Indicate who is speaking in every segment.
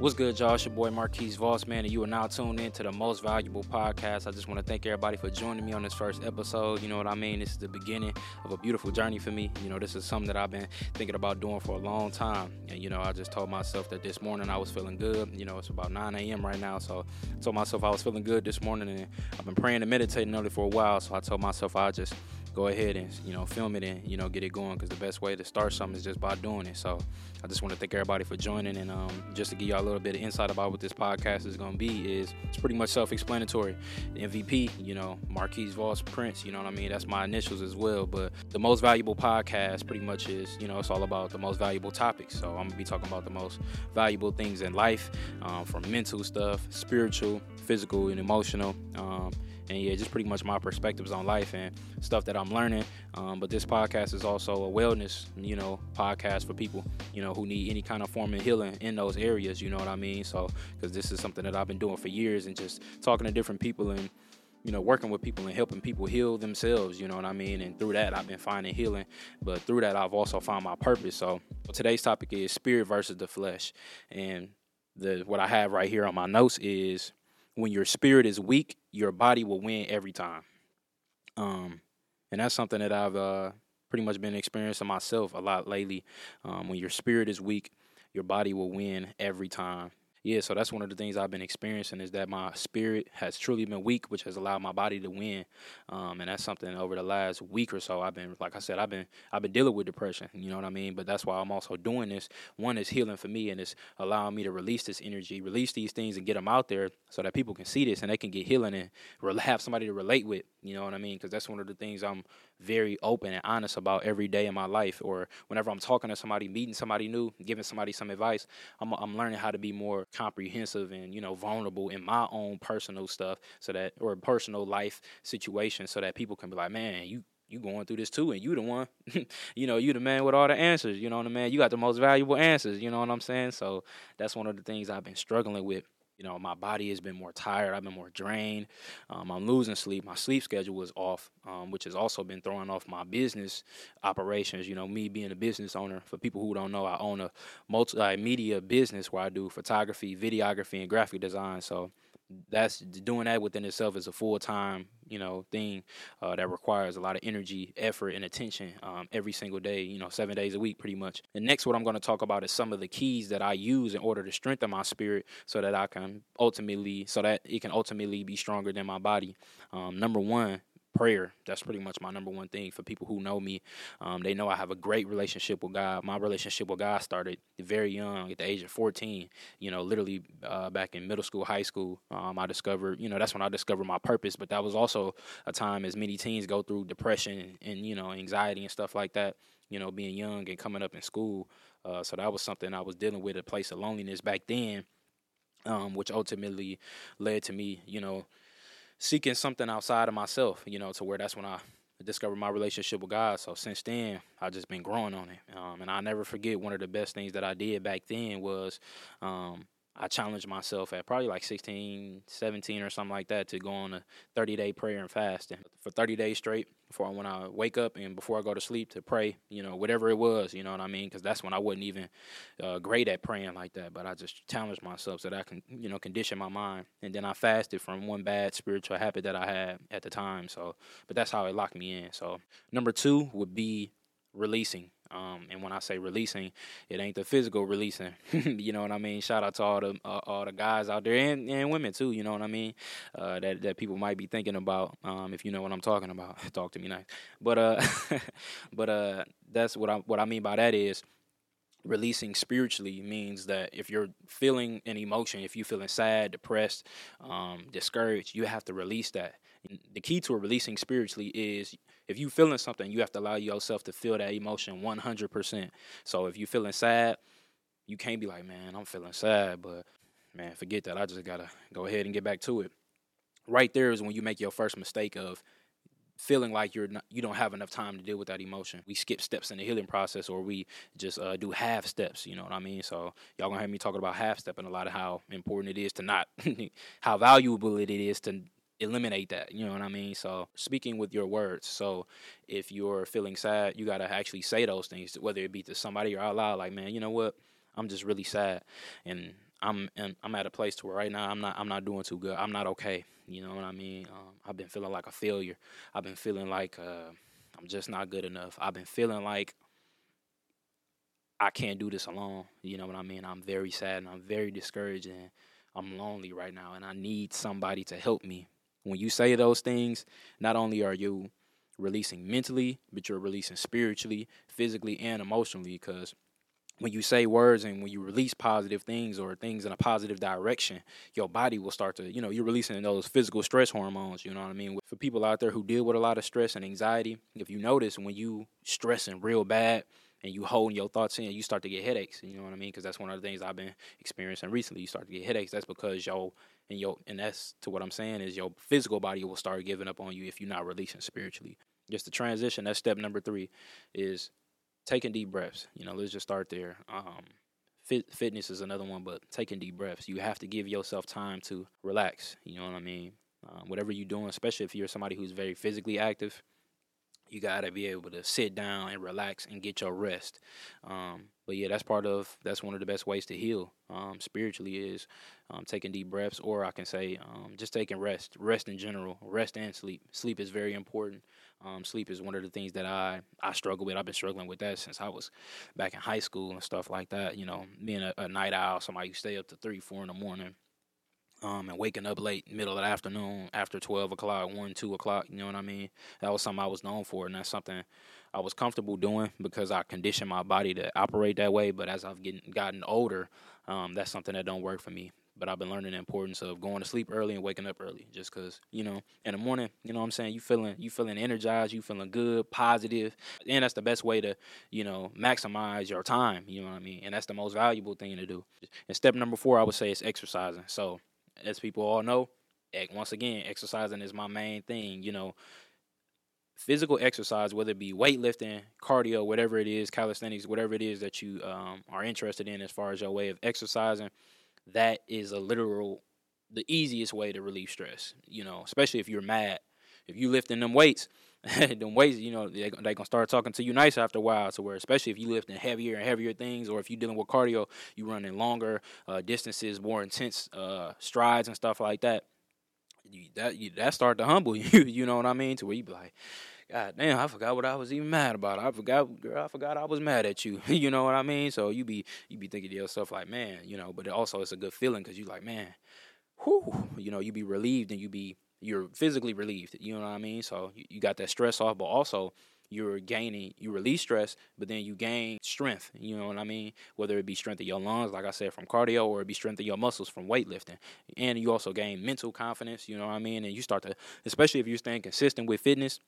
Speaker 1: What's good, y'all? It's your boy Marquise Voss, man, and you are now tuned in to the most valuable podcast. I just want to thank everybody for joining me on this first episode. You know what I mean? This is the beginning of a beautiful journey for me. You know, this is something that I've been thinking about doing for a long time. And, you know, I just told myself that this morning I was feeling good. You know, it's about 9 a.m. right now. So I told myself I was feeling good this morning, and I've been praying and meditating on it for a while. So I told myself I'd just go ahead and you know film it and you know get it going because the best way to start something is just by doing it. So i just want to thank everybody for joining and um, just to give y'all a little bit of insight about what this podcast is going to be is it's pretty much self-explanatory. Mvp you know marquise voss prince you know what i mean? That's my initials as well but the most valuable podcast pretty much is you know it's all about the most valuable topics. So i'm gonna be talking about the most valuable things in life um, from mental stuff spiritual physical and emotional um, and yeah, just pretty much my perspectives on life and stuff that I'm learning. Um, but this podcast is also a wellness, you know, podcast for people, you know, who need any kind of form of healing in those areas. You know what I mean? So, because this is something that I've been doing for years and just talking to different people and you know, working with people and helping people heal themselves, you know what I mean? And through that, I've been finding healing. But through that, I've also found my purpose. So today's topic is spirit versus the flesh. And the what I have right here on my notes is when your spirit is weak, your body will win every time. Um, and that's something that I've uh, pretty much been experiencing myself a lot lately. Um, when your spirit is weak, your body will win every time yeah, so that's one of the things I've been experiencing is that my spirit has truly been weak, which has allowed my body to win. Um, and that's something over the last week or so I've been, like I said, I've been I've been dealing with depression. You know what I mean? But that's why I'm also doing this. One is healing for me, and it's allowing me to release this energy, release these things, and get them out there so that people can see this and they can get healing and have somebody to relate with. You know what I mean? Because that's one of the things I'm very open and honest about every day in my life, or whenever I'm talking to somebody, meeting somebody new, giving somebody some advice. I'm I'm learning how to be more comprehensive and you know vulnerable in my own personal stuff, so that or personal life situation so that people can be like, man, you you going through this too, and you the one, you know, you the man with all the answers. You know what I mean? You got the most valuable answers. You know what I'm saying? So that's one of the things I've been struggling with you know, my body has been more tired. I've been more drained. Um, I'm losing sleep. My sleep schedule was off, um, which has also been throwing off my business operations. You know, me being a business owner. For people who don't know, I own a multimedia business where I do photography, videography, and graphic design. So that's doing that within itself is a full time you know thing uh, that requires a lot of energy, effort, and attention um, every single day. You know, seven days a week, pretty much. And next, what I'm going to talk about is some of the keys that I use in order to strengthen my spirit, so that I can ultimately, so that it can ultimately be stronger than my body. Um, number one prayer. That's pretty much my number one thing for people who know me. Um, they know I have a great relationship with God. My relationship with God started very young, at the age of 14. You know, literally uh, back in middle school, high school. Um, I discovered, you know, that's when I discovered my purpose. But that was also a time as many teens go through depression and, and you know anxiety and stuff like that. You know, being young and coming up in school. Uh, so that was something I was dealing with, a place of loneliness back then. Um, which ultimately led to me, you know, seeking something outside of myself, you know, to where that's when I discovered my relationship with God. So since then, I've just been growing on it. Um, and I'll never forget one of the best things that I did back then was um, I challenged myself at probably like 16, 17 or something like that to go on a 30 day prayer and fast. And for 30 days straight, before when I wake up and before I go to sleep to pray, you know, whatever it was, you know what I mean? Because that's when I wasn't even uh, great at praying like that. But I just challenged myself so that I can, you know, condition my mind. And then I fasted from one bad spiritual habit that I had at the time. So, but that's how it locked me in. So, number two would be releasing um, and when I say releasing, it ain't the physical releasing. you know what I mean? Shout out to all the uh, all the guys out there and, and women too. You know what I mean? Uh, that that people might be thinking about. Um, if you know what I'm talking about, talk to me nice. But uh, but uh, that's what I what I mean by that is releasing spiritually means that if you're feeling an emotion, if you're feeling sad, depressed, um, discouraged, you have to release that. The key to releasing spiritually is if you're feeling something, you have to allow yourself to feel that emotion 100%. So if you're feeling sad, you can't be like, man, I'm feeling sad, but man, forget that. I just gotta go ahead and get back to it. Right there is when you make your first mistake of feeling like you're not, you don't have enough time to deal with that emotion. We skip steps in the healing process, or we just uh, do half steps. You know what I mean? So y'all gonna hear me talking about half stepping a lot of how important it is to not, how valuable it is to eliminate that. You know what I mean? So speaking with your words. So if you're feeling sad, you gotta actually say those things, whether it be to somebody or out loud, like, man, you know what? I'm just really sad. And I'm and I'm at a place to where right now I'm not I'm not doing too good. I'm not okay. You know what I mean? Um, I've been feeling like a failure. I've been feeling like uh, I'm just not good enough. I've been feeling like I can't do this alone. You know what I mean? I'm very sad and I'm very discouraged and I'm lonely right now and I need somebody to help me. When you say those things, not only are you releasing mentally, but you're releasing spiritually, physically, and emotionally because when you say words and when you release positive things or things in a positive direction, your body will start to, you know, you're releasing those physical stress hormones, you know what I mean? For people out there who deal with a lot of stress and anxiety, if you notice when you stressing real bad and you holding your thoughts in, you start to get headaches, you know what I mean? Because that's one of the things I've been experiencing recently. You start to get headaches. That's because your and your and that's to what I'm saying is your physical body will start giving up on you if you're not releasing spiritually. Just the transition, that's step number three, is taking deep breaths. You know, let's just start there. Um, fit, fitness is another one, but taking deep breaths. You have to give yourself time to relax. You know what I mean? Um, whatever you're doing, especially if you're somebody who's very physically active, you gotta be able to sit down and relax and get your rest. Um, but yeah, that's part of that's one of the best ways to heal um, spiritually is um, taking deep breaths, or I can say um, just taking rest, rest in general, rest and sleep. Sleep is very important. Um, sleep is one of the things that I I struggle with. I've been struggling with that since I was back in high school and stuff like that. You know, being a, a night owl, somebody who stay up to three, four in the morning um, and waking up late, middle of the afternoon, after twelve o'clock, one, two o'clock. You know what I mean? That was something I was known for, and that's something I was comfortable doing because I conditioned my body to operate that way. But as I've getting gotten older, um, that's something that don't work for me. But I've been learning the importance of going to sleep early and waking up early, just because you know in the morning, you know what I'm saying you feeling you feeling energized, you feeling good, positive, and that's the best way to you know maximize your time. You know what I mean? And that's the most valuable thing to do. And step number four, I would say, is exercising. So as people all know, once again, exercising is my main thing. You know, physical exercise, whether it be weightlifting, cardio, whatever it is, calisthenics, whatever it is that you um, are interested in as far as your way of exercising, that is a literal, the easiest way to relieve stress. You know, especially if you're mad. If you lifting them weights, them weights, you know, they they gonna start talking to you nice after a while. So where, especially if you lifting heavier and heavier things, or if you're dealing with cardio, you running longer uh, distances, more intense uh, strides and stuff like that. You, that you, that start to humble you. You know what I mean? To where you be like, God damn, I forgot what I was even mad about. I forgot, girl, I forgot I was mad at you. you know what I mean? So you be you be thinking to yourself like, man, you know. But it also it's a good feeling because you like, man, whoo, you know, you be relieved and you be you're physically relieved. You know what I mean? So you, got that stress off, but also you're gaining, you release stress, but then you gain strength. You know what I mean? Whether it be strength of your lungs, like I said, from cardio, or it be strength of your muscles from weightlifting. And you also gain mental confidence. You know what I mean? And you start to, especially if you're staying consistent with fitness,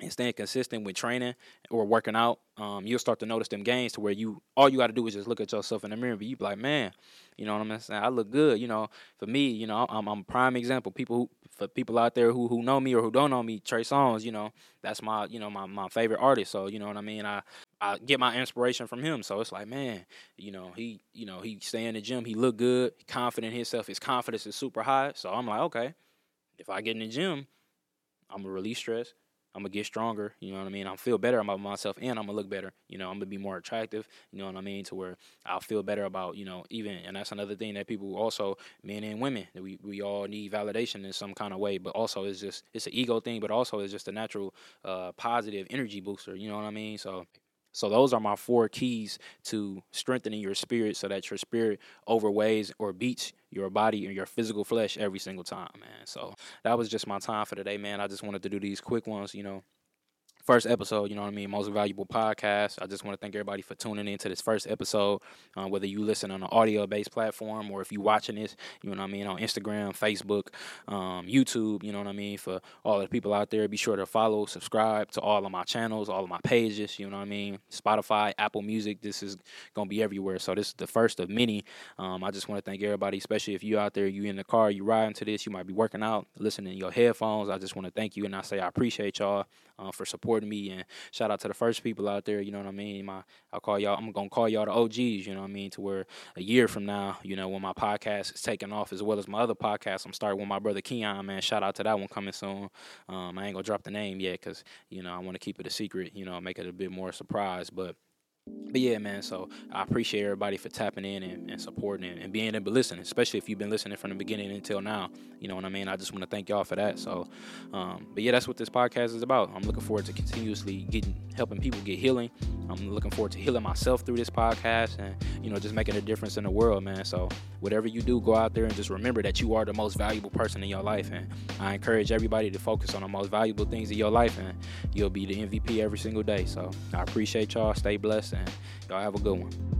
Speaker 1: and staying consistent with training or working out, um, you'll start to notice them gains to where you all you got to do is just look at yourself in the mirror. But you be like, man, you know what I'm saying? I look good. You know, for me, you know, I'm, I'm a prime example. People who, for people out there who who know me or who don't know me, Trey Songz, you know, that's my you know my my favorite artist. So you know what I mean. I I get my inspiration from him. So it's like, man, you know, he you know he stay in the gym, he look good, confident in himself. His confidence is super high. So I'm like, okay, if I get in the gym, I'm gonna release stress. I'm gonna get stronger. You know what I mean? I'll feel better about myself, and I'm gonna look better. You know, I'm gonna be more attractive. You know what I mean? To where I'll feel better about you know even, and that's another thing that people also men and women that we we all need validation in some kind of way. But also it's just it's an ego thing, but also it's just a natural uh, positive energy booster. You know what I mean? So so those are my four keys to strengthening your spirit so that your spirit overweighs or beats your body and your physical flesh every single time, man. So that was just my time for today, man. I just wanted to do these quick ones, you know first episode, you know what I mean, most valuable podcast. I just want to thank everybody for tuning in to this first episode. Uh, whether you listen on an audio based platform or if you're watching this, you know what I mean, on Instagram, Facebook, um, YouTube, you know what I mean. For all the people out there, be sure to follow, subscribe to all of my channels, all of my pages. You know what I mean, Spotify, Apple Music. This is gonna be everywhere. So this is the first of many. Um, I just want to thank everybody, especially if you out there, you in the car, you riding to this, you might be working out, listening to your headphones. I just want to thank you and I say I appreciate y'all uh, for supporting me. And shout out to the first people out there. You know what I mean? My I'll call y'all. I'm gonna call y'all the OGs. You know what I mean? To where a year from now, you know, when my podcast is taking off as well as my other podcast, I'm starting with my brother Keon. Man, shout out to that one coming soon. Um, I ain't gonna drop the name yet because you know I want to keep it a secret. You know, make it a bit more surprise, but but yeah, man. So I appreciate everybody for tapping in and, and supporting and, and, being to listen, especially if you've been listening from the beginning until now. You know what I mean? I just want to thank y'all for that. So, um, but yeah, that's what this podcast is about. I'm looking forward to continuously getting helping people get healing. I'm looking forward to healing myself through this podcast and you know just making a difference in the world, man. So whatever you do, go out there and just remember that you are the most valuable person in your life. And I encourage everybody to focus on the most valuable things in your life, and you'll be the MVP every single day. So I appreciate y'all. Stay blessed and Y'all have a good one.